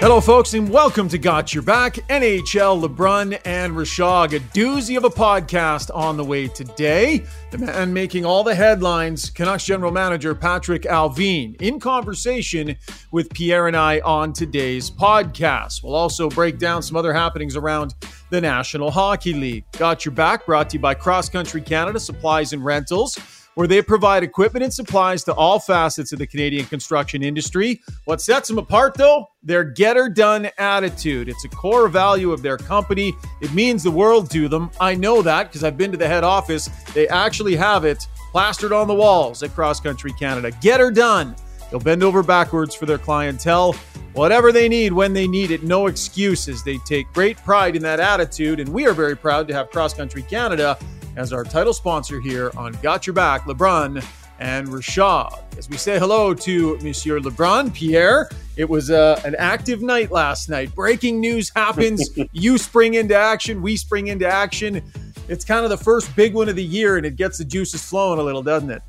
Hello, folks, and welcome to Got Your Back. NHL, LeBrun, and Rishaug. A doozy of a podcast on the way today. The man making all the headlines, Canucks General Manager Patrik Allvin, in conversation with Pierre and I on today's podcast. We'll also break down some other happenings around the National Hockey League. Got Your Back brought to you by Cross Country Canada Supplies and Rentals where they provide equipment and supplies to all facets of the Canadian construction industry. What sets them apart, though? Their get her done attitude. It's a core value of their company. It means the world to them. I know that because I've been to the head office. They actually have it plastered on the walls at Cross Country Canada. Get her done. They'll bend over backwards for their clientele. Whatever they need when they need it, no excuses. They take great pride in that attitude, and we are very proud to have Cross Country Canada as our title sponsor here on Got Your Back, LeBrun and Rishaug. As we say hello to Monsieur LeBrun, Pierre, it was uh, an active night last night. Breaking news happens. you spring into action, we spring into action. It's kind of the first big one of the year, and it gets the juices flowing a little, doesn't it?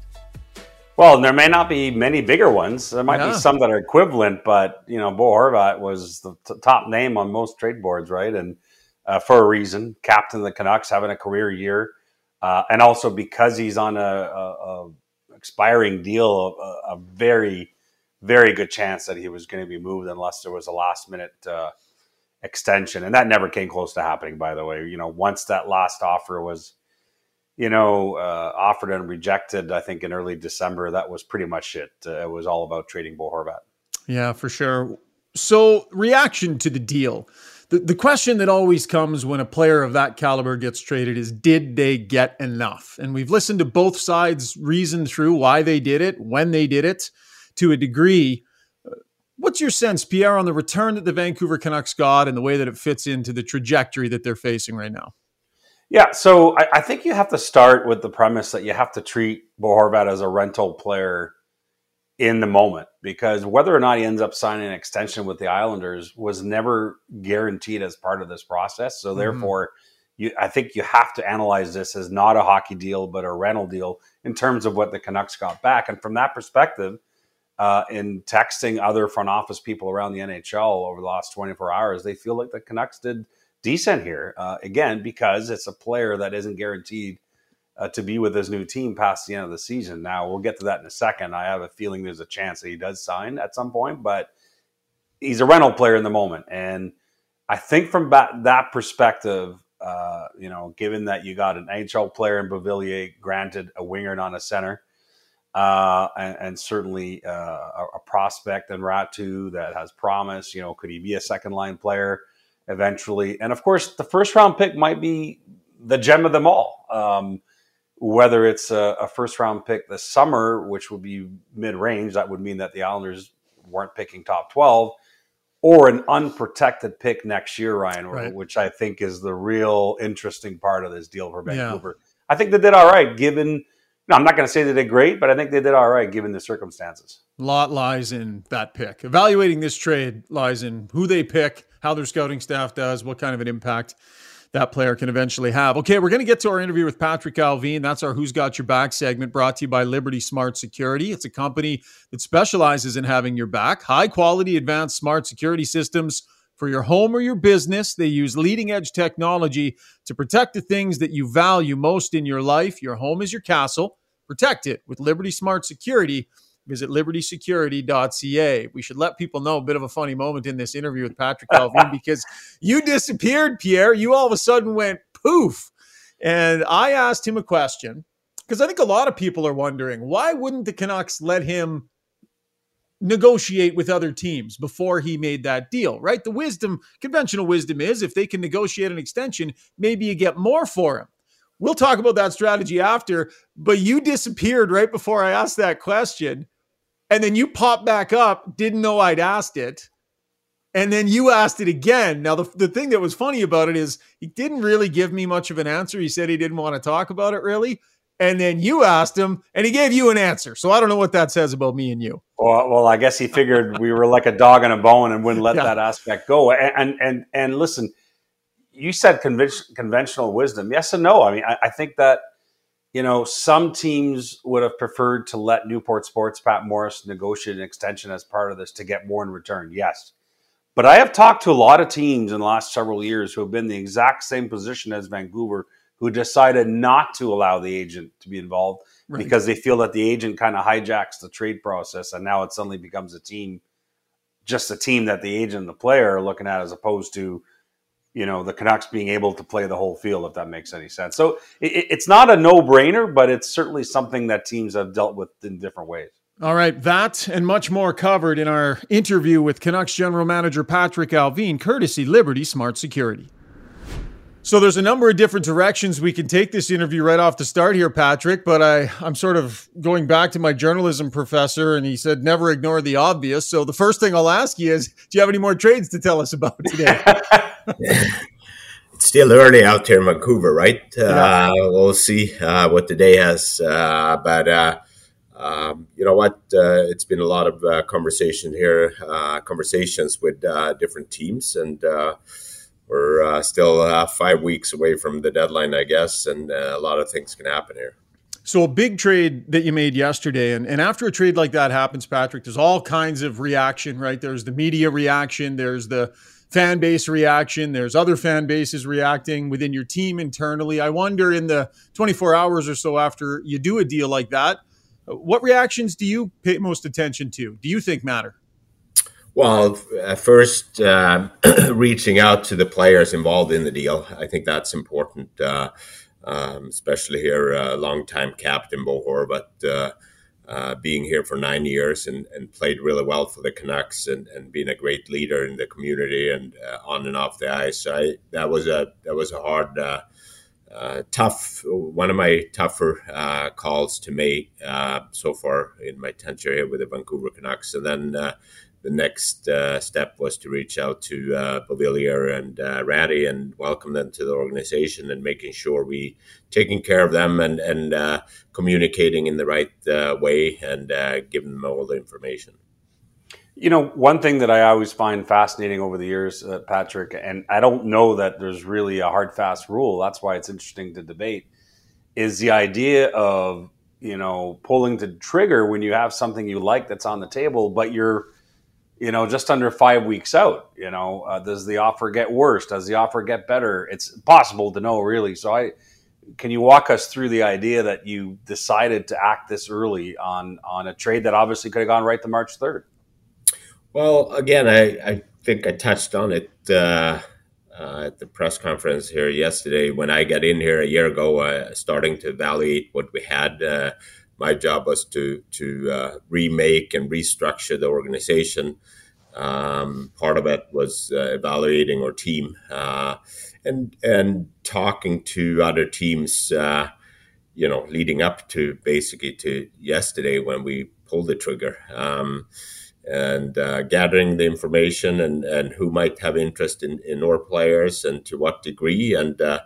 Well, there may not be many bigger ones. There might yeah. be some that are equivalent, but you know, Bo Horvat was the t- top name on most trade boards, right? And uh, for a reason, captain of the Canucks, having a career year uh, and also because he's on a, a, a expiring deal, a, a, very, very good chance that he was going to be moved unless there was a last minute uh, extension, and that never came close to happening. By the way, you know, once that last offer was, you know, uh, offered and rejected, I think in early December, that was pretty much it. Uh, it was all about trading Bo Horvat. Yeah, for sure. So, reaction to the deal the, the question that always comes when a player of that caliber gets traded is did they get enough? And we've listened to both sides reason through why they did it, when they did it to a degree. Uh, what's your sense, Pierre, on the return that the Vancouver Canucks got and the way that it fits into the trajectory that they're facing right now? Yeah, so I, I think you have to start with the premise that you have to treat Bo Horvat as a rental player in the moment because whether or not he ends up signing an extension with the Islanders was never guaranteed as part of this process. So mm-hmm. therefore, you, I think you have to analyze this as not a hockey deal but a rental deal in terms of what the Canucks got back. And from that perspective, uh, in texting other front office people around the NHL over the last 24 hours, they feel like the Canucks did decent here. Uh, again, because it's a player that isn't guaranteed uh, to be with his new team past the end of the season. Now we'll get to that in a second. I have a feeling there's a chance that he does sign at some point, but he's a rental player in the moment, and I think from that perspective, uh, you know, given that you got an NHL player in Beauvillier, granted a winger, not a center. Uh, and, and, certainly uh, a, a, prospect in Raty that has promise. You know, could he be a second line player eventually? And of course, the first round pick might be the gem of them all. Um, whether it's a, a, first round pick this summer, which would be mid range, that would mean that the Islanders weren't picking top 12, or an unprotected pick next year, Ryan, right. which I think is the real interesting part of this deal for Vancouver. Yeah. I think they did all right given. No, I'm not going to say they did great, but I think they did all right given the circumstances. A lot lies in that pick. Evaluating this trade lies in who they pick, how their scouting staff does, what kind of an impact that player can eventually have. Okay, we're going to get to our interview with Patrik Allvin. That's our Who's Got Your Back segment brought to you by Liberty Smart Security. It's a company that specializes in having your back, high quality advanced smart security systems for your home or your business. They use leading edge technology to protect the things that you value most in your life. Your home is your castle. Protect it with Liberty Smart Security visit libertysecurity.ca. We should let people know a bit of a funny moment in this interview with Patrik Allvin because you disappeared, Pierre. You all of a sudden went poof. And I asked him a question because I think a lot of people are wondering why wouldn't the Canucks let him negotiate with other teams before he made that deal, right? The wisdom, conventional wisdom is if they can negotiate an extension, maybe you get more for him. We'll talk about that strategy after, but you disappeared right before I asked that question and then you popped back up, didn't know I'd asked it. And then you asked it again. Now, the, the thing that was funny about it is he didn't really give me much of an answer. He said he didn't want to talk about it really. And then you asked him and he gave you an answer. So I don't know what that says about me and you. Well, well I guess he figured we were like a dog and a bone and wouldn't let yeah. that aspect go. And, and, and, listen, you said conven- conventional wisdom. Yes and no. I mean, I, I think that you know, some teams would have preferred to let Newport Sports Pat Morris negotiate an extension as part of this to get more in return. Yes. But I have talked to a lot of teams in the last several years who have been in the exact same position as Vancouver, who decided not to allow the agent to be involved right. because they feel that the agent kind of hijacks the trade process, and now it suddenly becomes a team, just a team that the agent and the player are looking at, as opposed to you know the Canucks being able to play the whole field, if that makes any sense. So it, it's not a no brainer, but it's certainly something that teams have dealt with in different ways. All right, that and much more covered in our interview with Canucks General Manager Patrik Allvin, courtesy Liberty Smart Security. So there's a number of different directions we can take this interview right off the start here, Patrik. But I, I'm sort of going back to my journalism professor, and he said never ignore the obvious. So the first thing I'll ask you is, do you have any more trades to tell us about today? it's still early out here in Vancouver, right? Yeah. Uh, we'll see uh, what the day has, uh, but uh, um, you know what? Uh, it's been a lot of uh, conversation here, uh, conversations with uh, different teams, and uh, we're uh, still five weeks away from the deadline, I guess, and a lot of things can happen here. So a big trade that you made yesterday, and, and after a trade like that happens, Patrik, there's all kinds of reaction, right? There's the media reaction, there's the fan base reaction, there's other fan bases reacting within your team internally. I wonder in the 24 hours or so after you do a deal like that what reactions do you pay most attention to? Do you think matter? Well, at first, uh, reaching out to the players involved in the deal, I think that's important, uh, um, especially here, uh, longtime captain Bo Horvat, uh, being here for nine years and, and, played really well for the Canucks and, and being a great leader in the community and uh, on and off the ice. I, that was a that was a hard uh, uh, tough, one of my tougher uh, calls to make so far in my tenure here with the Vancouver Canucks. And then the next uh, step was to reach out to uh, and uh, Raty and welcome them to the organization and making sure we taking care of them and, and communicating in the right way and giving them all the information. You know, one thing that I always find fascinating over the years, uh, Patrik, and I don't know that there's really a hard, fast rule. That's why it's interesting to debate. Is the idea of you know pulling the trigger when you have something you like that's on the table, but you're you know just under five weeks out. You know, uh, does the offer get worse? Does the offer get better? It's possible to know, really. So I can you walk us through the idea that you decided to act this early on on a trade that obviously could have gone right to March third? Well, again, I, I think I touched on it uh, uh, at the press conference here yesterday. When I got in here a year ago, uh, starting to evaluate what we had, uh, my job was to to uh, remake and restructure the organization. Um, part of it was uh, evaluating our team and and talking to other teams. you know, leading up to basically to yesterday when we pulled the trigger. Um, and uh, gathering the information and, and who might have interest in, in our players and to what degree. And, uh,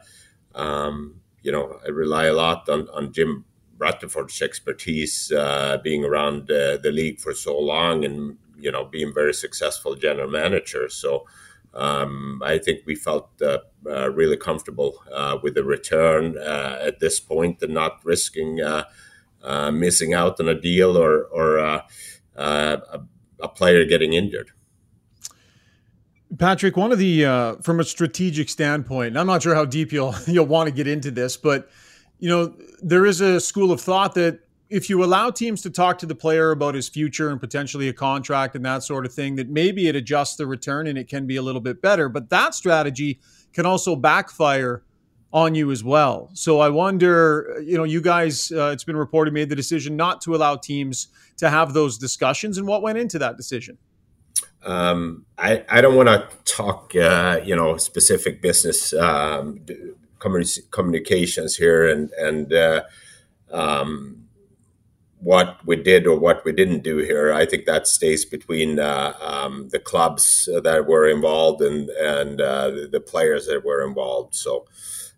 um, you know, I rely a lot on, on Jim Rutherford's expertise, uh, being around uh, the league for so long and, you know, being very successful general manager. So um, I think we felt uh, uh, really comfortable with the return at this point and not risking missing out on a deal or, or a a player getting injured. Patrik, one of the uh, from a strategic standpoint, and I'm not sure how deep you'll you'll want to get into this, but you know there is a school of thought that if you allow teams to talk to the player about his future and potentially a contract and that sort of thing, that maybe it adjusts the return and it can be a little bit better. But that strategy can also backfire on you as well. So I wonder, you know, you guys, uh, it's been reported, made the decision not to allow teams to have those discussions, and what went into that decision? Um, I, I don't want to talk, uh, you know, specific business um, communications here, and and uh, um, what we did or what we didn't do here. I think that stays between uh, um, the clubs that were involved and and uh, the players that were involved. So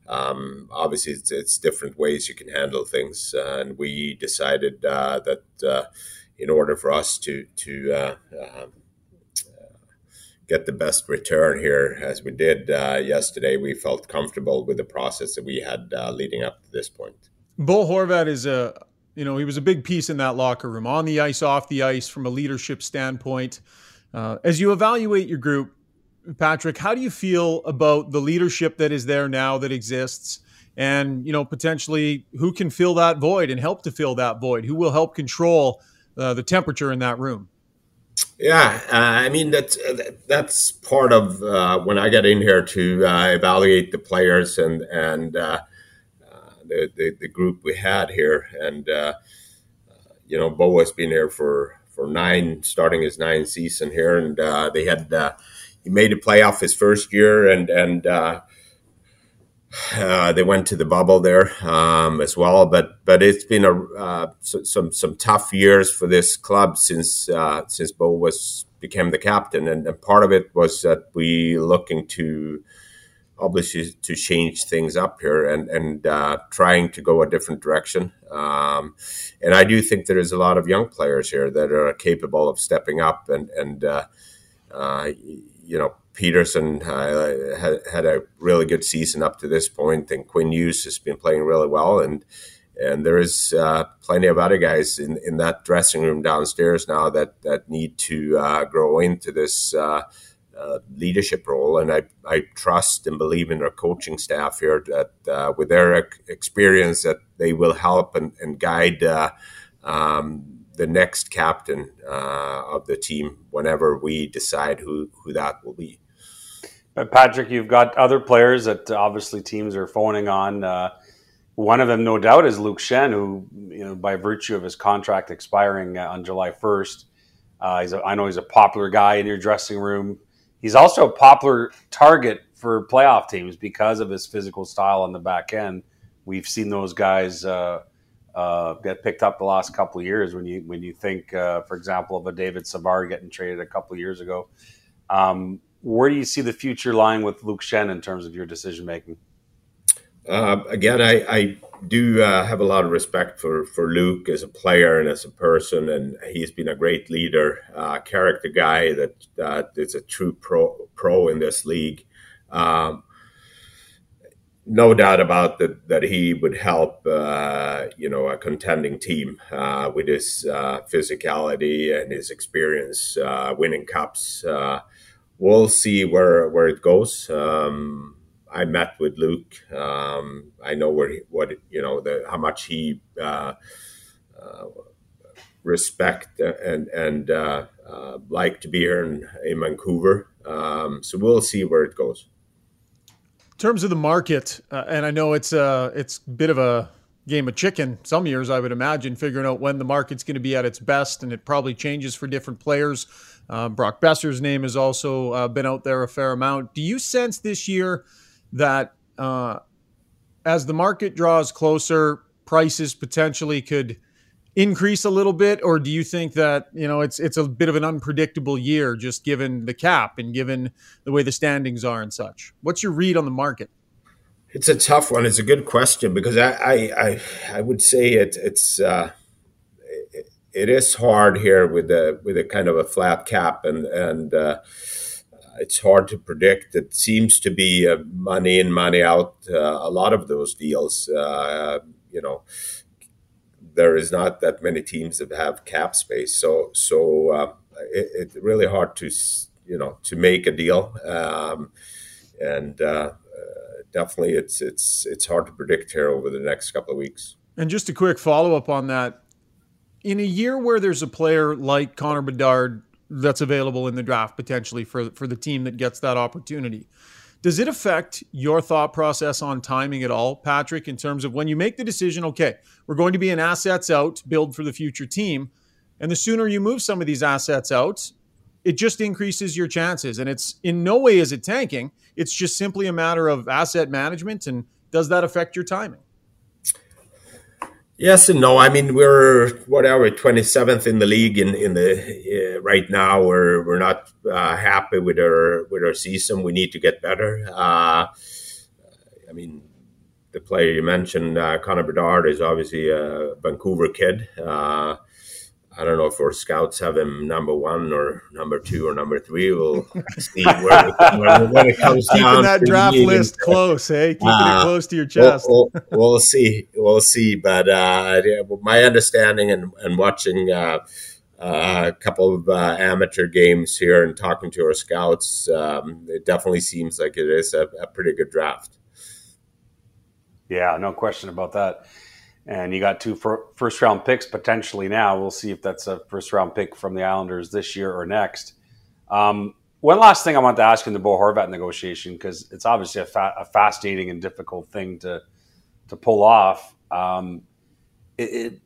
um, obviously, it's, it's, different ways you can handle things, uh, and we decided uh, that in order for us to to um, get the best return here, as we did uh, yesterday, we felt comfortable with the process that we had uh, leading up to this point. Bo Horvat is a you know he was a big piece in that locker room, on the ice, off the ice, from a leadership standpoint. as you evaluate your group, Patrik, how do you feel about the leadership that is there now that exists? And, you know, potentially who can fill that void and help to fill that void? Who will help control uh, the temperature in that room? Yeah, uh, I mean that's that's part of uh, when I get in here to uh, evaluate the players and and uh, uh, the, the, the group we had here, and uh, you know Bo has been here for for nine, starting his nine season here, and they had he made a playoff his first year, and and uh, they went to the bubble there um, as well, but but it's been a uh, some some tough years for this club since uh, since Bo was became the captain, and, and, part of it was that we looking to obviously to change things up here and and uh, trying to go a different direction. Um, and I do think there is a lot of young players here that are capable of stepping up and and uh, uh, you know Pettersson uh, had, had a really good season up to this point, and Quinn Hughes has been playing really well, and and there is uh, plenty of other guys in, in that dressing room downstairs now that that need to uh, grow into this uh, uh, leadership role, and I I trust and believe in our coaching staff here that uh, with their experience that they will help and, and guide. Um, the next captain of the team whenever we decide who, who that will be. Patrik, you've got other players that obviously teams are phoning on. Uh, one of them, no doubt, is Luke Schenn, who, you know, by virtue of his contract expiring uh, on July 1st, uh, he's a, I know he's a popular guy in your dressing room. He's also a popular target for playoff teams because of his physical style on the back end. We've seen those guys uh, uh, get picked up the last couple of years. When you when you think, uh, for example, of a David Savard getting traded a couple of years ago. Um, where do you see the future lying with Luke Schenn in terms of your decision making? Uh, again, I, I do uh, have a lot of respect for, for Luke as a player and as a person, and he's been a great leader, uh, character guy that uh, is a true pro pro in this league. Um, no doubt about that that he would help, uh, you know, a contending team uh, with his physicality and his experience winning cups we'll see where where it goes. Um, I met with Luke. Um, I know where he, what you know the, how much he uh, uh, respect and and uh, uh like to be here in, in Vancouver. Um, so we'll see where it goes. In terms of the market, uh, and I know it's a uh, it's a bit of a game of chicken some years i would imagine figuring out when the market's going to be at its best and it probably changes for different players uh, brock boeser's name has also uh, been out there a fair amount. Do you sense this year that uh, as the market draws closer prices potentially could increase a little bit? Or do you think that you know it's it's a bit of an unpredictable year just given the cap and given the way the standings are and such? What's your read on the market? It's a tough one. It's a good question because I I, I, I would say it, it's uh, it, it is hard here with the with a kind of a flat cap and and uh, it's hard to predict. It seems to be uh, money in money out. Uh, a lot of those deals, uh, you know, there is not that many teams that have cap space. So so uh, it, it's really hard to you know to make a deal. Um, and definitely it's it's it's hard to predict here over the next couple of weeks. And just a quick follow up on that. In a year where there's a player like Connor Bedard that's available in the draft potentially for for the team that gets that opportunity, does it affect your thought process on timing at all, Patrik, in terms of when you make the decision, okay, we're going to be in assets out, build for the future team, and the sooner you move some of these assets out, it just increases your chances. And it's in no way is it tanking. It's just simply a matter of asset management. And does that affect your timing? Yes and no. I mean, we're whatever twenty seventh in the league in in the uh, right now. We're we're not uh, happy with our with our season. We need to get better. Uh, I mean, the player you mentioned, uh, Connor Bedard, is obviously a Vancouver kid. I don't know if our scouts have him number one or number two or number three. We'll see where, where, when it comes Keeping down. that draft list close, hey? Keeping uh, it close to your chest. We'll, we'll, we'll see. We'll see. But uh, my understanding and, and watching uh, uh, a couple of uh, amateur games here and talking to our scouts, um, it definitely seems like it is a, a, pretty good draft. Yeah, no question about that. And you got two first round picks potentially now. We'll see if that's a first round pick from the Islanders this year or next. Um, one last thing I want to ask in the Bo Horvat negotiation because it's obviously a, fa- a, fascinating and difficult thing to to pull off. Um, it, it,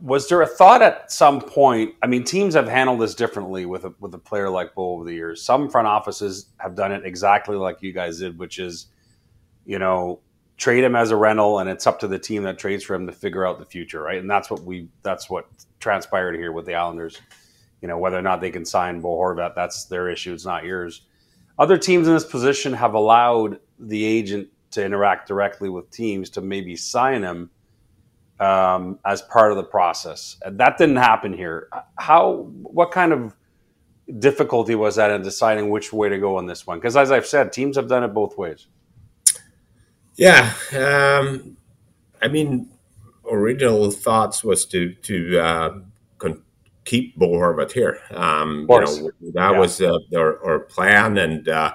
was there a thought at some point? I mean, teams have handled this differently with a, with a player like Bo over the years. Some front offices have done it exactly like you guys did, which is, you know, trade him as a rental, and it's up to the team that trades for him to figure out the future, right? And that's what we that's what transpired here with the Islanders. You know, whether or not they can sign Bo Horvat, that's their issue. It's not yours. Other teams in this position have allowed the agent to interact directly with teams to maybe sign him um, as part of the process. That didn't happen here. How? What kind of difficulty was that in deciding which way to go on this one? Because as I've said, teams have done it both ways. Yeah, um, I mean, original thoughts was to to uh, con- keep Bo Horvat here. Um, you know, that yeah. was uh, our, our, plan, and uh,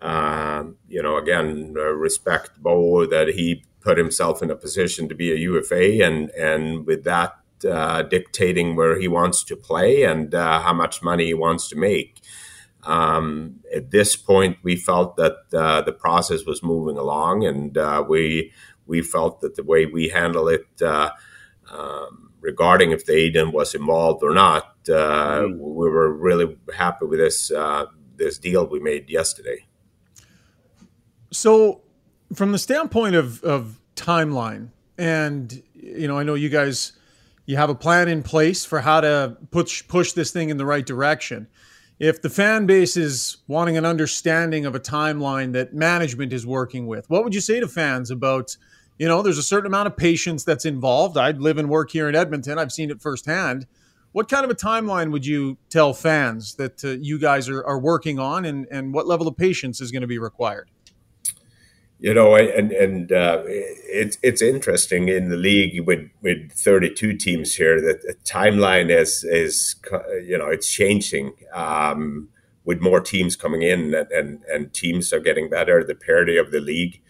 uh, you know, again, uh, respect Bo that he put himself in a position to be a UFA, and and with that uh, dictating where he wants to play and uh, how much money he wants to make. Um, at this point, we felt that uh, the process was moving along, and uh, we we felt that the way we handle it. Um, regarding if the agent was involved or not, mm. we were really happy with this this deal we made yesterday. So, from the standpoint of, of timeline, and you know, I know you guys, you have a plan in place for how to push push this thing in the right direction. If the fan base is wanting an understanding of a timeline that management is working with, what would you say to fans about? You know, there's a certain amount of patience that's involved. I live and work here in Edmonton. I've seen it firsthand. What kind of a timeline would you tell fans that uh, you guys are, are working on, and, and what level of patience is going to be required? You know, and and uh, it's it's interesting in the league with with 32 teams here that the timeline is is you know it's changing um, with more teams coming in and, and, and teams are getting better. The parity of the league,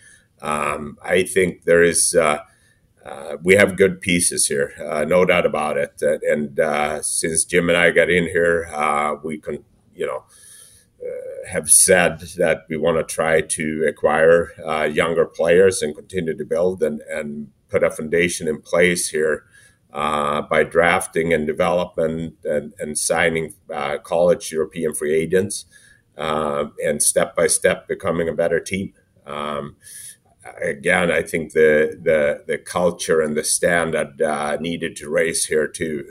um, I think there is. Uh, uh, we have good pieces here, uh, no doubt about it. And uh, since Jim and I got in here, uh, we can, you know, have said that we want to try to acquire uh, younger players and continue to build and, and put a foundation in place here uh, by drafting and development and, and signing uh, college European free agents uh, and step by step becoming a better team. Um, again, I think the, the, the culture and the standard uh, needed to raise here too.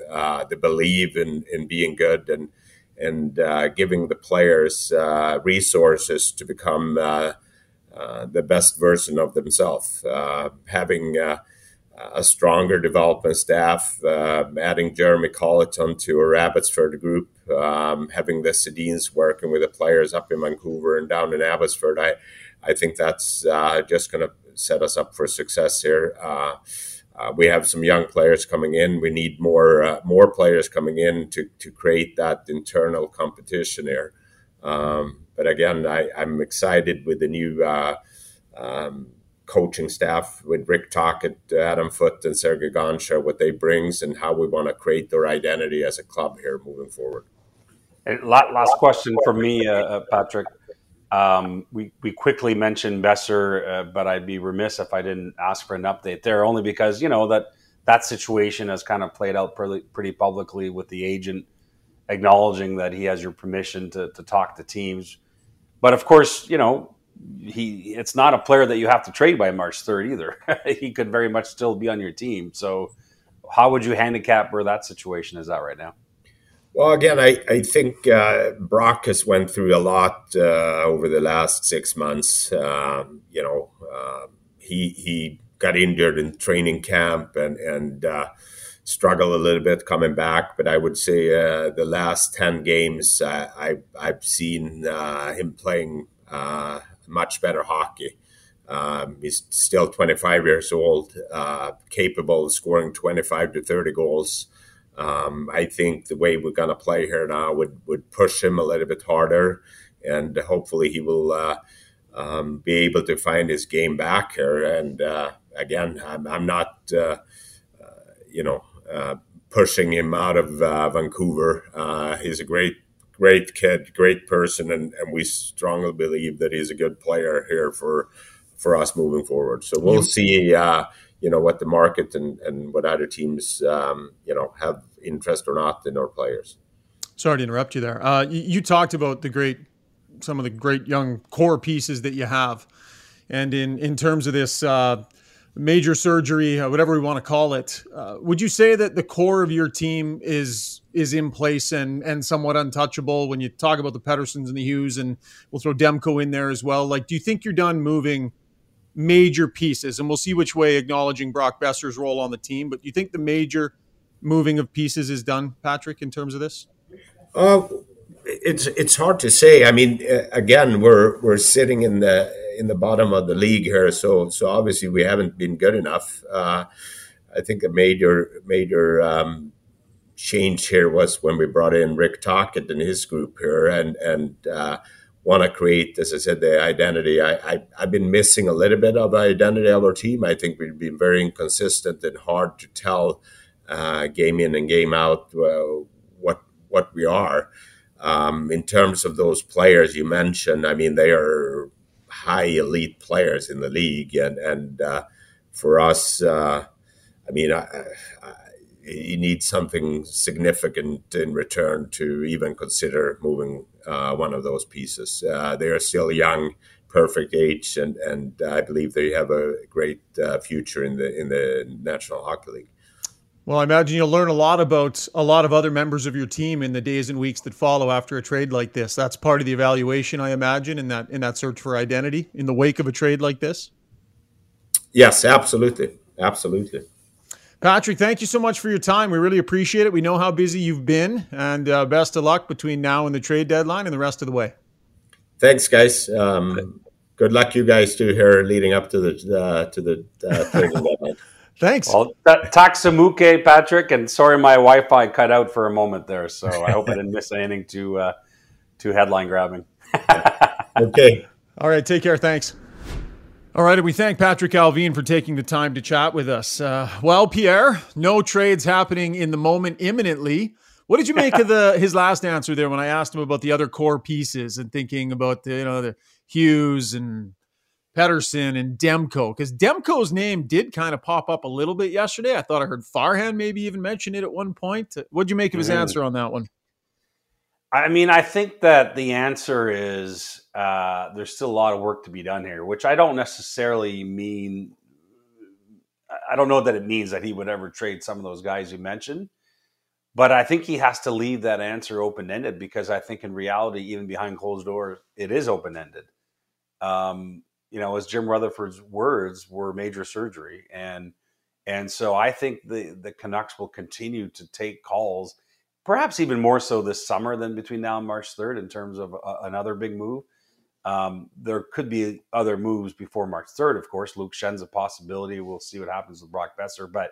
the belief in, in being good and and uh, giving the players uh, resources to become uh, uh the best version of themselves. Uh, having a stronger development staff, adding Jeremy Colliton to a Abbotsford group, um, having the Sedins working with the players up in Vancouver and down in Abbotsford. I, I think that's just going to set us up for success here. Uh, we have some young players coming in. We need more uh, more players coming in to, to create that internal competition here. Um, but again, I, am excited with the new uh, um, coaching staff with Rick Tocchet, Adam Foote, and Sergey Gonchar, what they brings and how we want to create their identity as a club here moving forward. And last question for me, uh, uh, Patrik. Um, we, we quickly mentioned Boeser, uh, but I'd be remiss if I didn't ask for an update there, only because you know that that situation has kind of played out pretty, pretty publicly with the agent acknowledging that he has your permission to, to talk to teams. But of course, you know he it's not a player that you have to trade by March third either. he could very much still be on your team. So, how would you handicap where that situation is at right now? Well, again, I, I think uh, Brock has went through a lot uh, over the last six months. Um, you know, uh, he he got injured in training camp and and uh, struggled a little bit coming back. But I would say uh, the last ten games, I I've seen uh, him playing much better hockey. Um, he's still 25 years old, capable of scoring 25 to 30 goals Um, I think the way we're going to play here now would, would push him a little bit harder, and hopefully he will uh, um, be able to find his game back here. And uh, again, I'm, I'm not, uh, uh you know, uh, pushing him out of uh, Vancouver. he's a great, great kid, great person, and, and we strongly believe that he's a good player here for for us moving forward. So we'll see you know what the market and, and what other teams um, you know have interest or not in our players. Sorry to interrupt you there. Uh, you, you, talked about the great, some of the great young core pieces that you have, and in in terms of this uh, major surgery, uh, whatever we want to call it, uh, would you say that the core of your team is is in place and and somewhat untouchable? When you talk about the Petterssons and the Hughes, and we'll throw Demko in there as well. Like, do you think you're done moving? Major pieces, and we'll see which way acknowledging Brock Boeser's role on the team. But do you think the major moving of pieces is done, Patrik, in terms of this? Uh, it's it's hard to say. I mean, uh, again, we're we're sitting in the in the bottom of the league here, so so obviously we haven't been good enough. Uh, I think a major major um, change here was when we brought in Rick Tocchet and his group here, and and uh, want to create, as I said, the identity. I, I have been missing a little bit of identity of our team. I think we've been very inconsistent and hard to tell uh, game in and game out uh, what what we are. Um, in terms of those players you mentioned, I mean they are high elite players in the league, and and uh, for us, uh, I mean, I, you need something significant in return to even consider moving uh, one of those pieces. Uh, they are still young, perfect age, and and I believe they have a great uh, future in the in the National Hockey League. Well, I imagine you'll learn a lot about a lot of other members of your team in the days and weeks that follow after a trade like this. That's part of the evaluation, I imagine, in that in that search for identity in the wake of a trade like this. Yes, absolutely, absolutely. Patrik, thank you so much for your time. We really appreciate it. We know how busy you've been, and uh, best of luck between now and the trade deadline and the rest of the way. Thanks, guys. Um, good luck, you guys, too, here leading up to the uh, to the uh, trading deadline. Thanks. Well, Taksamuke, Patrik, and sorry my Wi-Fi cut out for a moment there, so I hope I didn't miss anything to uh, to headline grabbing. okay. All right. Take care. Thanks. All right, and we thank Patrik Allvin for taking the time to chat with us. Uh, well, Pierre, no trades happening in the moment imminently. What did you make of the his last answer there when I asked him about the other core pieces and thinking about the you know the Hughes and Pettersson and Demko? Because Demko's name did kind of pop up a little bit yesterday. I thought I heard Farhan maybe even mention it at one point. What'd you make of his mm. answer on that one? I mean, I think that the answer is uh, there's still a lot of work to be done here, which I don't necessarily mean. I don't know that it means that he would ever trade some of those guys you mentioned, but I think he has to leave that answer open ended because I think in reality, even behind closed doors, it is open ended. Um, you know, as Jim Rutherford's words were major surgery, and and so I think the the Canucks will continue to take calls perhaps even more so this summer than between now and March 3rd in terms of uh, another big move. Um, there could be other moves before March 3rd, of course. Luke Schenn's a possibility. We'll see what happens with Brock Boeser. But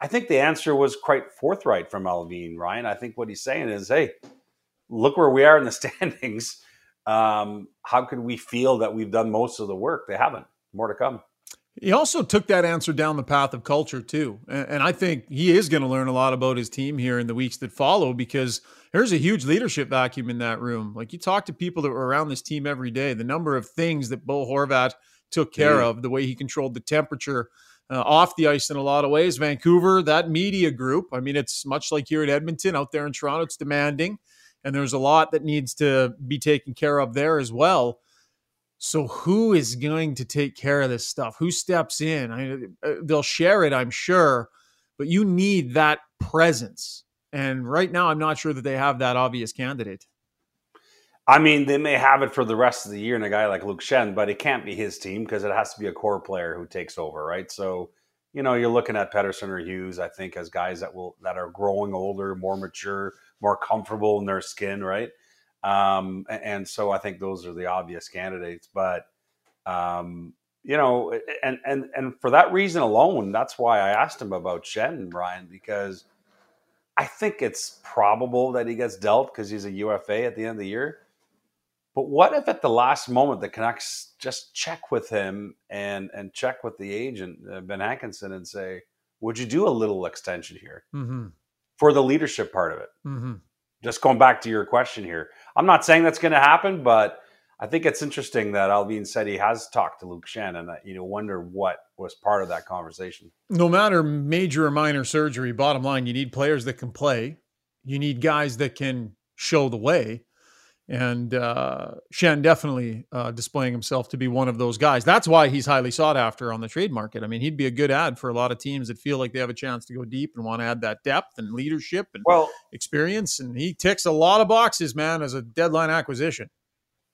I think the answer was quite forthright from Allvin Ryan. I think what he's saying is, hey, look where we are in the standings. Um, how could we feel that we've done most of the work? They haven't. More to come. He also took that answer down the path of culture too, and I think he is going to learn a lot about his team here in the weeks that follow because there's a huge leadership vacuum in that room. Like you talk to people that were around this team every day, the number of things that Bo Horvat took care mm. of, the way he controlled the temperature uh, off the ice in a lot of ways. Vancouver, that media group, I mean, it's much like here at Edmonton, out there in Toronto, it's demanding, and there's a lot that needs to be taken care of there as well. So who is going to take care of this stuff? Who steps in? I, uh, they'll share it, I'm sure, but you need that presence. And right now, I'm not sure that they have that obvious candidate. I mean, they may have it for the rest of the year in a guy like Luke Schenn, but it can't be his team because it has to be a core player who takes over, right? So, you know, you're looking at Pettersson or Hughes, I think, as guys that will that are growing older, more mature, more comfortable in their skin, right? Um, and so I think those are the obvious candidates. But um, you know, and and and for that reason alone, that's why I asked him about Schenn, Ryan, because I think it's probable that he gets dealt because he's a UFA at the end of the year. But what if at the last moment the Canucks just check with him and and check with the agent uh, Ben Hankinson and say, "Would you do a little extension here Mm-hmm. for the leadership part of it?" Mm-hmm. Just going back to your question here, I'm not saying that's going to happen, but I think it's interesting that Allvin said he has talked to Luke that you know wonder what was part of that conversation. No matter major or minor surgery, bottom line, you need players that can play. You need guys that can show the way. And uh, Schenn definitely uh, displaying himself to be one of those guys. That's why he's highly sought after on the trade market. I mean, he'd be a good add for a lot of teams that feel like they have a chance to go deep and want to add that depth and leadership and Well, experience. And he ticks a lot of boxes, man, as a deadline acquisition.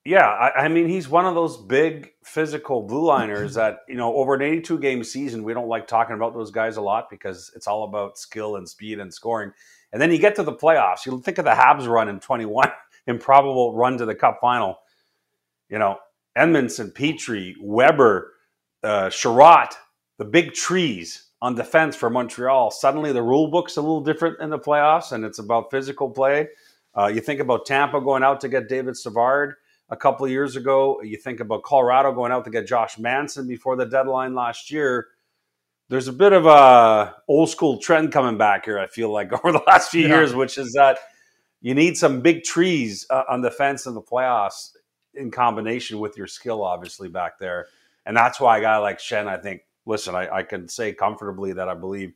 Yeah, I, I, mean he's one of those big physical blue liners that you know over an 82 game season we don't like talking about those guys a lot because it's all about skill and speed and scoring. And then you get to the playoffs. You think of the Habs run in 21, improbable run to the Cup final. You know Edmundson, Petry, Weber, uh, Chiarot, the big trees on defense for Montreal. Suddenly the rule book's a little different in the playoffs, and it's about physical play. Uh, you think about Tampa going out to get David Savard a couple of years ago. You think about Colorado going out to get Josh Manson before the deadline last year. There's a bit of a old school trend coming back here. I feel like over the last few yeah. years, which is that you need some big trees uh, on the fence in the playoffs in combination with your skill, obviously back there, and that's why a guy like Schenn, I think. Listen, I, I can say comfortably that I believe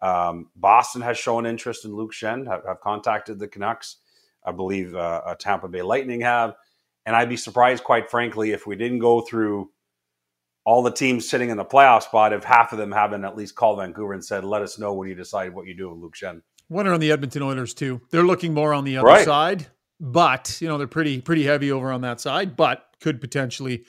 um, Boston has shown interest in Luke Schenn. Have, have contacted the Canucks. I believe uh, Tampa Bay Lightning have. And I'd be surprised, quite frankly, if we didn't go through all the teams sitting in the playoff spot, if half of them haven't at least called Vancouver and said, let us know when you decide what you do with Luke Schenn. Wonder on the Edmonton Oilers, too. They're looking more on the other right. side, but, you know, they're pretty, pretty heavy over on that side, but could potentially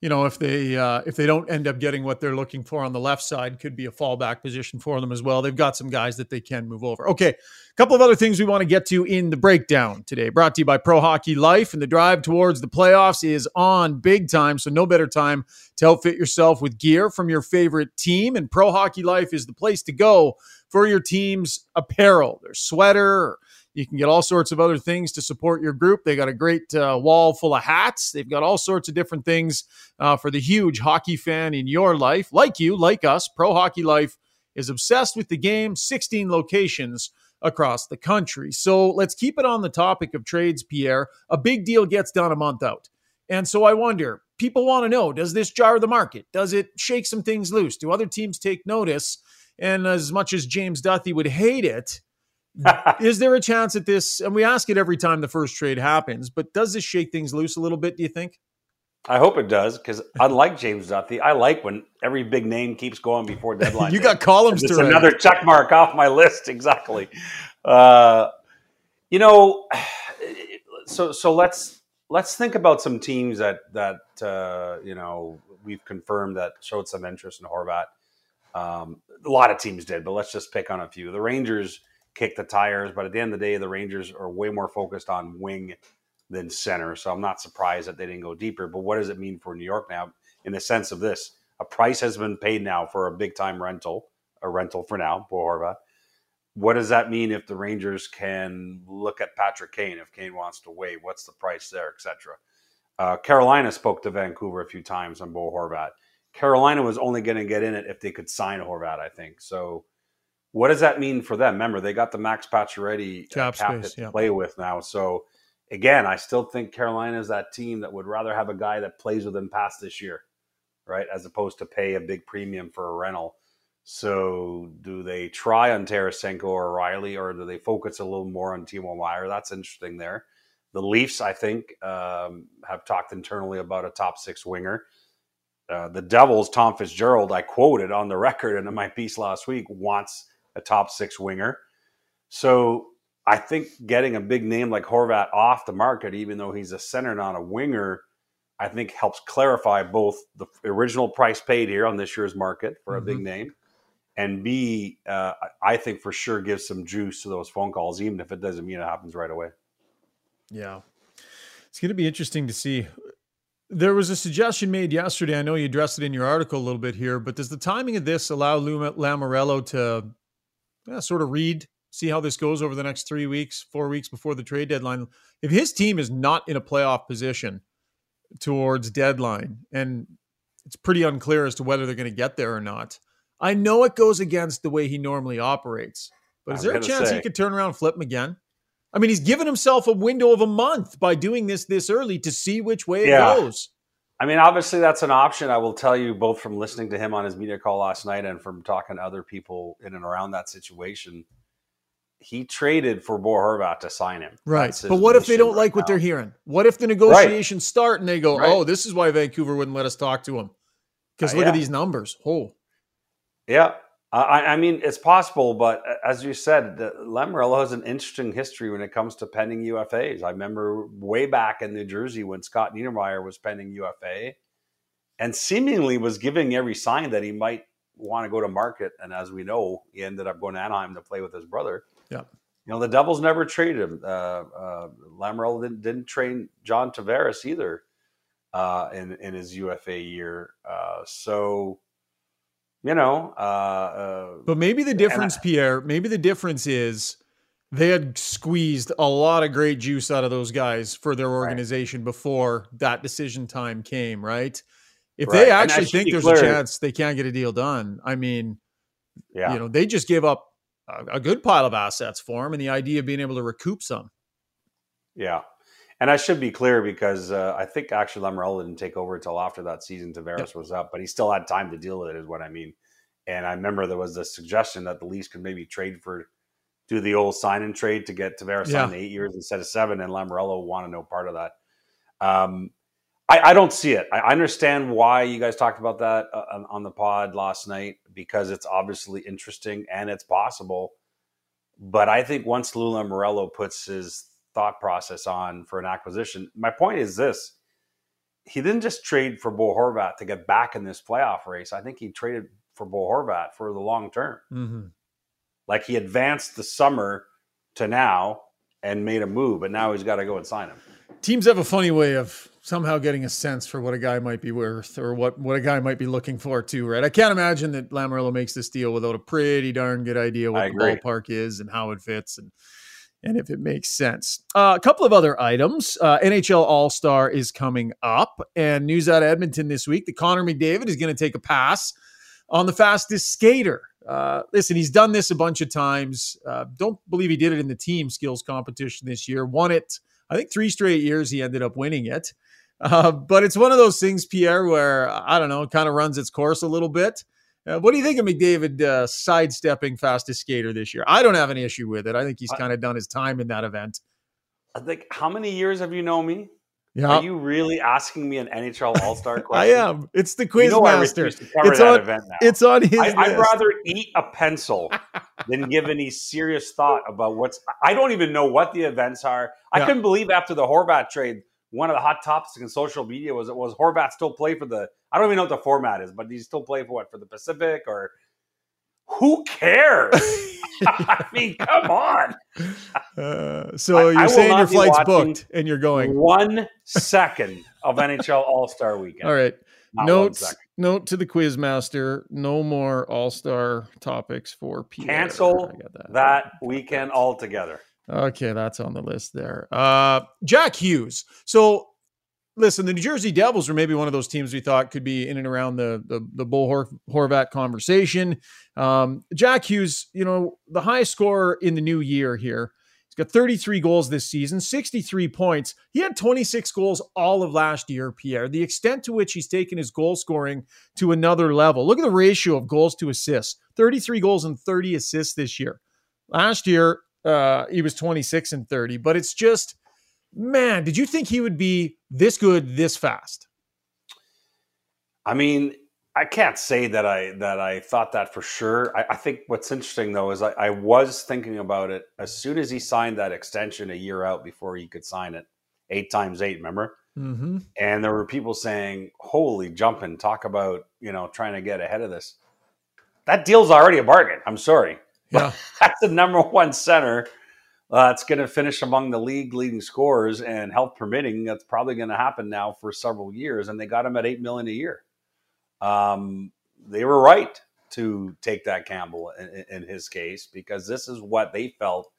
you know, if they uh, if they don't end up getting what they're looking for on the left side, could be a fallback position for them as well. They've got some guys that they can move over. Okay, a couple of other things we want to get to in the breakdown today. Brought to you by Pro Hockey Life, and the drive towards the playoffs is on big time. So no better time to outfit yourself with gear from your favorite team, and Pro Hockey Life is the place to go for your team's apparel, their sweater you can get all sorts of other things to support your group. They got a great uh, wall full of hats. They've got all sorts of different things uh, for the huge hockey fan in your life. Like you, like us, Pro Hockey Life is obsessed with the game, 16 locations across the country. So let's keep it on the topic of trades, Pierre. A big deal gets done a month out. And so I wonder, people want to know does this jar the market? Does it shake some things loose? Do other teams take notice? And as much as James Duthie would hate it, is there a chance that this, and we ask it every time the first trade happens, but does this shake things loose a little bit, do you think? I hope it does because I like James Duthie, I like when every big name keeps going before deadline. you day. got columns it's to another check mark off my list. Exactly. Uh, you know, so so let's let's think about some teams that that uh, you know we've confirmed that showed some interest in Horvat. Um, a lot of teams did, but let's just pick on a few. The Rangers kick the tires. But at the end of the day, the Rangers are way more focused on wing than center. So I'm not surprised that they didn't go deeper. But what does it mean for New York now in the sense of this? A price has been paid now for a big time rental, a rental for now, Horvat. What does that mean if the Rangers can look at Patrick Kane if Kane wants to wait? What's the price there, etc. Uh, Carolina spoke to Vancouver a few times on Bo Horvat. Carolina was only going to get in it if they could sign Horvat, I think. So what does that mean for them? Remember, they got the Max Pacioretty cap, space, to yeah. play with now. So again, I still think Carolina is that team that would rather have a guy that plays with them past this year, right, as opposed to pay a big premium for a rental. So do they try on Tarasenko or Riley, or do they focus a little more on Timo Meier? That's interesting there. The Leafs, I think, um, have talked internally about a top six winger. Uh, the Devils, Tom Fitzgerald, I quoted on the record in my piece last week, wants a top six winger. So I think getting a big name like Horvat off the market, even though he's a center, not a winger, I think helps clarify both the original price paid here on this year's market for mm-hmm. a big mm-hmm. name, and B, uh, I think for sure gives some juice to those phone calls, even if it doesn't mean it happens right away. Yeah, it's going to be interesting to see. There was a suggestion made yesterday. I know you addressed it in your article a little bit here, but does the timing of this allow Lou Lamoriello to yeah, sort of read see how this goes over the next three weeks, four weeks before the trade deadline. If his team is not in a playoff position towards deadline, and it's pretty unclear as to whether they're going to get there or not, I know it goes against the way he normally operates. But is there a chance say- he could turn around and flip him again? I mean, he's given himself a window of a month by doing this this early to see which way it Yeah. goes. I mean, obviously that's an option. I will tell you both from listening to him on his media call last night and from talking to other people in and around that situation. He traded for Bo Horvat to sign him. Right. But what if they don't like right what they're hearing? What if the negotiations start and they go, Right. oh, this is why Vancouver wouldn't let us talk to him? Because Uh, look yeah. at these numbers. Oh, Yeah. I, I mean, it's possible, but uh, as you said, the, Lamoriello has an interesting history when it comes to pending UFAs. I remember way back in New Jersey when Scott Niedermayer was pending UFA and seemingly was giving every sign that he might want to go to market. And as we know, he ended up going to Anaheim to play with his brother. Yeah. You know, the Devils never traded him. Uh, uh, Lamoriello didn't, didn't train John Tavares either uh, in, in his UFA year. Uh, so, you know, uh, uh, but maybe the difference, Pierre, maybe the difference is they had squeezed a lot of great juice out of those guys for their organization before that decision time came, right? If Right. they actually think there's clear- a chance they can't get a deal done, I mean, yeah. you know, they just gave up a, a good pile of assets for him and the idea of being able to recoup some. Yeah. And I should be clear because uh, I think actually Lamoriello didn't take over until after that season Tavares was up, but he still had time to deal with it, is what I mean. And I remember there was a suggestion that the Leafs could maybe trade for, do the old sign and trade to get Tavares Yeah. signed eight years instead of seven, and Lamoriello wanted no part of that. Um, I, I don't see it. I I understand why you guys talked about that uh, on- on the pod last night because it's obviously interesting and it's possible. But I think once Lula Lamoriello puts his thought process on for an acquisition, my point is this: he didn't just trade for Bo Horvat to get back in this playoff race. I think he traded for Bo Horvat for the long term. Mm-hmm. Like he advanced the summer to now and made a move, but now he's got to go and sign him. teams have a funny way of somehow getting a sense for what a guy might be worth or what, what a guy might be looking for too, right? I can't imagine that Lamoriello makes this deal without a pretty darn good idea what the ballpark is and how it fits and and if it makes sense. Uh, a couple of other items. Uh, NHL All Star is coming up, and news out of Edmonton this week that Connor McDavid is going to take a pass on the fastest skater. Uh, listen, he's done this a bunch of times. Uh, don't believe he did it in the team skills competition this year. Won it I think three straight years he ended up winning it. Uh, but it's one of those things, Pierre, where I don't know, kind of runs its course a little bit. Uh, what do you think of McDavid uh, sidestepping fastest skater this year? I don't have any issue with it. I think he's kind of done his time in that event. I think how many years have you known me? Yeah, Are you really asking me an NHL All Star I question? am. It's the You know master. refuse to cover It's on- event now. It's on his. I, I'd rather eat a pencil than give any serious thought about what's. I don't even know what the events are. I Yeah. couldn't believe after the Horvat trade, one of the hot topics in social media was it was Horvat still play for the. I don't even know what the format is, but do you still play for what for the Pacific or. Who cares? I mean, come on. Uh, so I- I you're will saying your flight's booked and you're going. One second of NHL All Star Weekend. All right. Not Notes. Note to the quiz master: no more All Star topics for Pierre. Cancel I got that weekend altogether. Okay, that's on the list there. Uh, Jack Hughes. So, listen, the New Jersey Devils were maybe one of those teams we thought could be in and around the the, the Bo Hor- Horvat conversation. Um, Jack Hughes, you know, the highest scorer in the new year here. He's got 33 goals this season, 63 points. He had 26 goals all of last year, Pierre. The extent to which he's taken his goal scoring to another level. Look at the ratio of goals to assists 33 goals and 30 assists this year. Last year, uh, he was 26 and 30, but it's just, man, did you think he would be this good this fast? I mean, I can't say that I that I thought that for sure. I, I think what's interesting though is I, I was thinking about it as soon as he signed that extension a year out before he could sign it, eight times eight. Remember? Mm-hmm. And there were people saying, "Holy jumping! Talk about you know trying to get ahead of this." That deal's already a bargain. I'm sorry. Yeah. That's the number one center. Uh, it's going to finish among the league leading scorers, and health permitting, that's probably going to happen now for several years. And they got him at eight million a year. Um, they were right. to take that Campbell in, in his case because this is what they felt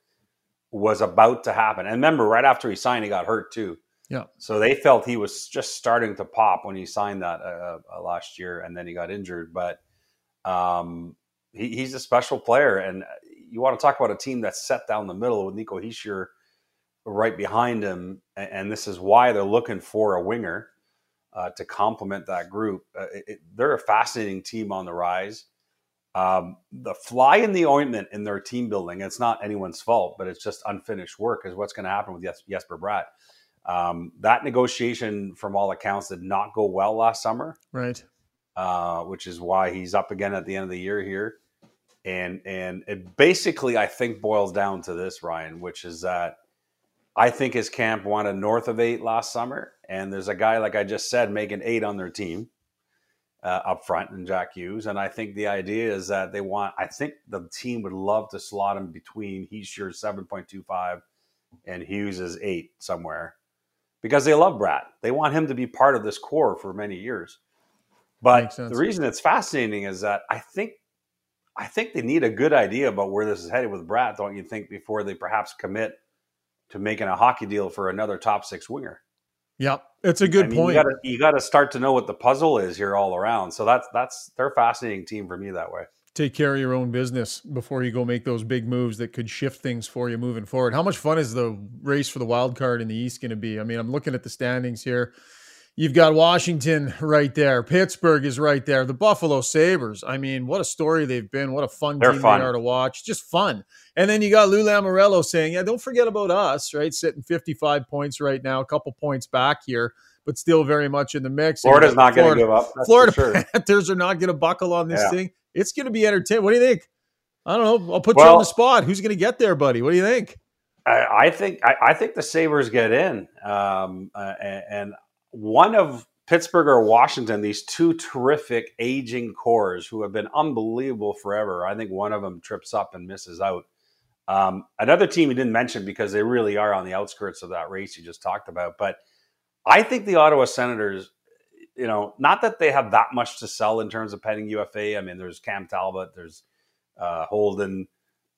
was about to happen. And remember, right after he signed, he got hurt too. Yeah. So they felt he was just starting to pop when he signed that uh, uh, last year, and then he got injured. But um, he, he's a special player, and you want to talk about a team that's set down the middle with Nico Hischier right behind him, and, and this is why they're looking for a winger uh, to complement that group. Uh, it, they're a fascinating team on the rise. Um, the fly in the ointment in their team building, it's not anyone's fault, but it's just unfinished work, is what's going to happen with Jesper Bratt. Um, that negotiation, from all accounts, did not go well last summer. Right. Uh, which is why he's up again at the end of the year here. And and it basically, I think, boils down to this, Ryan, which is that I think his camp wanted north of eight last summer, and there's a guy like I just said making eight on their team uh, up front and Jack Hughes, and I think the idea is that they want. I think the team would love to slot him between Hischier seven point two five and Hughes is eight somewhere because they love Bratt. They want him to be part of this core for many years. But the reason it's fascinating is that I think I think they need a good idea about where this is headed with Bratt, don't you think, before they perhaps commit to making a hockey deal for another top six winger? Yep, it's a good I mean, point. You got to start to know what the puzzle is here all around. So that's that's they're a fascinating team for me that way. Take care of your own business before you go make those big moves that could shift things for you moving forward. How much fun is the race for the wild card in the East going to be? I mean, I'm looking at the standings here. You've got Washington right there. Pittsburgh is right there. The Buffalo Sabres. I mean, what a story they've been. What a fun They're team fun. they are to watch. Just fun. And then you got Lou Lamoriello saying, yeah, don't forget about us, right? Sitting 55 points right now, a couple points back here, but still very much in the mix. Florida's not going to give up. Florida sure. Panthers are not going to buckle on this yeah. thing. It's going to be entertaining. What do you think? I don't know. I'll put well, you on the spot. Who's going to get there, buddy? What do you think? I, I think I, I, think the Sabres get in, um, uh, and, and one of Pittsburgh or Washington, these two terrific aging cores who have been unbelievable forever. I think one of them trips up and misses out. Um, another team you didn't mention because they really are on the outskirts of that race you just talked about. But I think the Ottawa Senators, you know, not that they have that much to sell in terms of pending UFA. I mean, there's Cam Talbot, there's uh, Holden,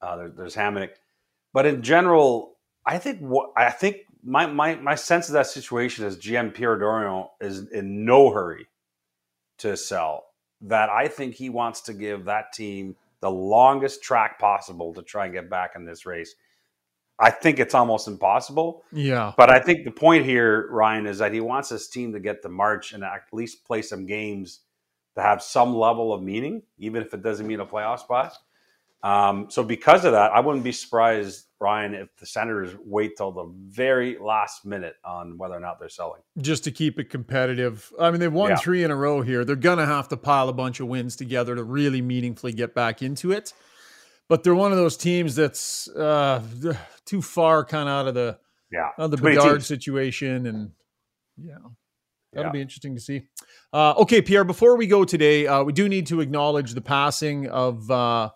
uh, there, there's Hamonic, but in general, I think I think my, my, my sense of that situation is GM Pierre Dorion is in no hurry to sell. That I think he wants to give that team the longest track possible to try and get back in this race. I think it's almost impossible. Yeah. But I think the point here, Ryan, is that he wants his team to get to March and at least play some games to have some level of meaning, even if it doesn't mean a playoff spot. Um, so because of that, I wouldn't be surprised, Ryan, if the Senators wait till the very last minute on whether or not they're selling. Just to keep it competitive. I mean, they've won yeah. three in a row here. They're gonna have to pile a bunch of wins together to really meaningfully get back into it. But they're one of those teams that's uh, too far, kind of out of the yeah of the Bedard situation, and yeah. That'll yeah. be interesting to see. Uh, okay, Pierre. Before we go today, uh, we do need to acknowledge the passing of uh,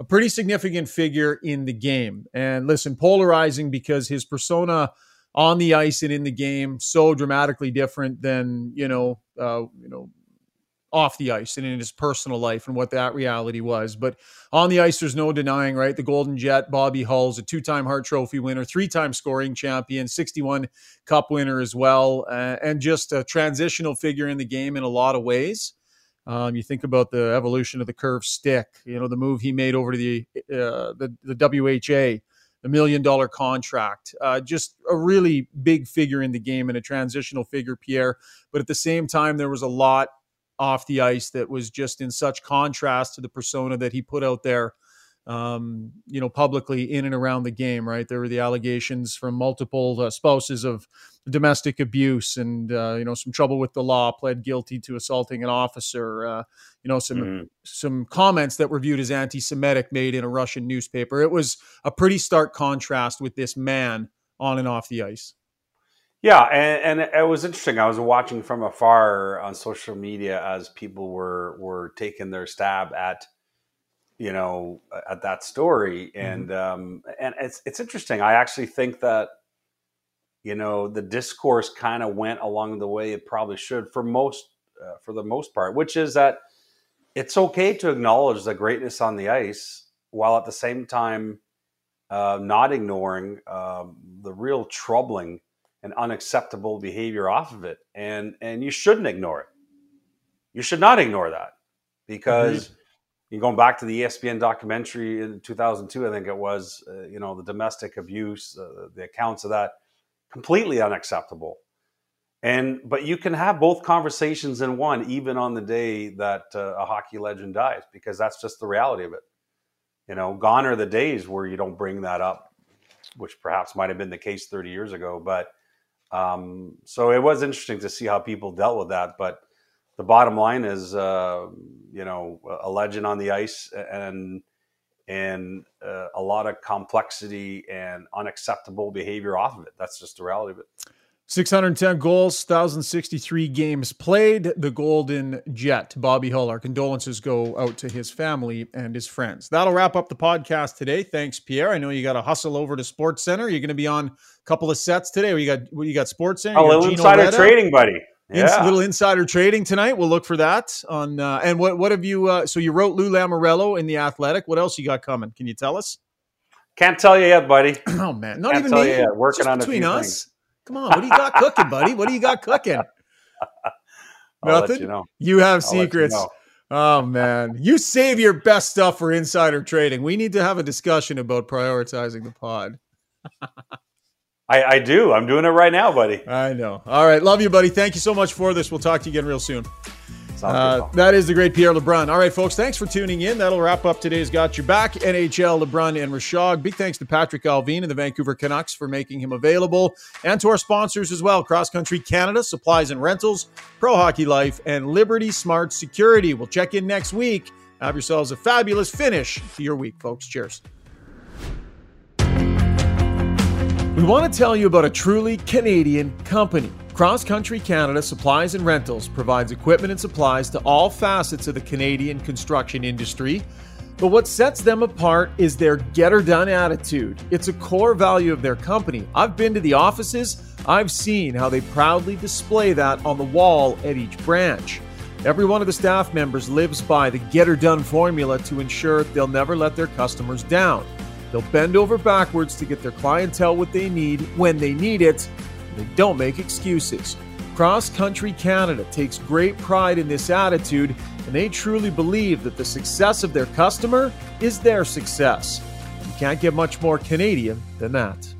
a pretty significant figure in the game. And listen, polarizing because his persona on the ice and in the game so dramatically different than you know, uh, you know, off the ice and in his personal life and what that reality was. But on the ice, there's no denying, right? The Golden Jet, Bobby Hull's a two-time Hart Trophy winner, three-time scoring champion, 61 Cup winner as well, uh, and just a transitional figure in the game in a lot of ways. Um, you think about the evolution of the curve stick, you know, the move he made over to the uh, the, the WHA, the million dollar contract. Uh, just a really big figure in the game and a transitional figure, Pierre. But at the same time, there was a lot off the ice that was just in such contrast to the persona that he put out there um, you know, publicly in and around the game, right? There were the allegations from multiple uh, spouses of domestic abuse and, uh, you know, some trouble with the law, pled guilty to assaulting an officer, uh, you know, some, mm-hmm. some comments that were viewed as anti-Semitic made in a Russian newspaper. It was a pretty stark contrast with this man on and off the ice. Yeah, and, and, it was interesting. I was watching from afar on social media as people were were taking their stab at you know, at that story. Mm-hmm. And mm-hmm. um, and it's it's interesting. I actually think that you know the discourse kind of went along the way it probably should for most uh, for the most part, which is that it's okay to acknowledge the greatness on the ice while at the same time uh, not ignoring um, the real troubling and unacceptable behavior off of it. And and you shouldn't ignore it. You should not ignore that because mm-hmm. You're going back to the ESPN documentary in 2002, I think it was. Uh, you know, the domestic abuse, uh, the accounts of that, completely unacceptable. And but you can have both conversations in one, even on the day that uh, a hockey legend dies, because that's just the reality of it. You know, gone are the days where you don't bring that up, which perhaps might have been the case 30 years ago. But um, so it was interesting to see how people dealt with that. But the bottom line is, uh, you know, a legend on the ice and and uh, a lot of complexity and unacceptable behavior off of it. That's just the reality of it. 610 goals, 1,063 games played. The Golden Jet, Bobby Hull. Our condolences go out to his family and his friends. That'll wrap up the podcast today. Thanks, Pierre. I know you got to hustle over to Sports Center. You're going to be on a couple of sets today. You got you got Sports Center. A little insider trading, buddy. Yeah. little insider trading tonight. We'll look for that on. Uh, and what what have you? Uh, so you wrote Lou Lamoriello in the Athletic. What else you got coming? Can you tell us? Can't tell you yet, buddy. oh man, not Can't even me. You Working Just on between us. Things. Come on, what do you got cooking, buddy? What do you got cooking? Nothing. You, know. you, have secrets. You know. Oh man, you save your best stuff for insider trading. We need to have a discussion about prioritizing the pod. I, I do. I'm doing it right now, buddy. I know. All right, love you, buddy. Thank you so much for this. We'll talk to you again real soon. Uh, that is the great Pierre LeBrun. All right, folks, thanks for tuning in. That'll wrap up today's Got Your Back. NHL, LeBrun, and Rishaug. Big thanks to Patrik Allvin and the Vancouver Canucks for making him available, and to our sponsors as well Cross Country Canada, Supplies and Rentals, Pro Hockey Life, and Liberty Smart Security. We'll check in next week. Have yourselves a fabulous finish to your week, folks. Cheers. We want to tell you about a truly Canadian company. Cross Country Canada Supplies and Rentals provides equipment and supplies to all facets of the Canadian construction industry. But what sets them apart is their get her done attitude. It's a core value of their company. I've been to the offices, I've seen how they proudly display that on the wall at each branch. Every one of the staff members lives by the get her done formula to ensure they'll never let their customers down. They'll bend over backwards to get their clientele what they need when they need it they don't make excuses. Cross Country Canada takes great pride in this attitude, and they truly believe that the success of their customer is their success. You can't get much more Canadian than that.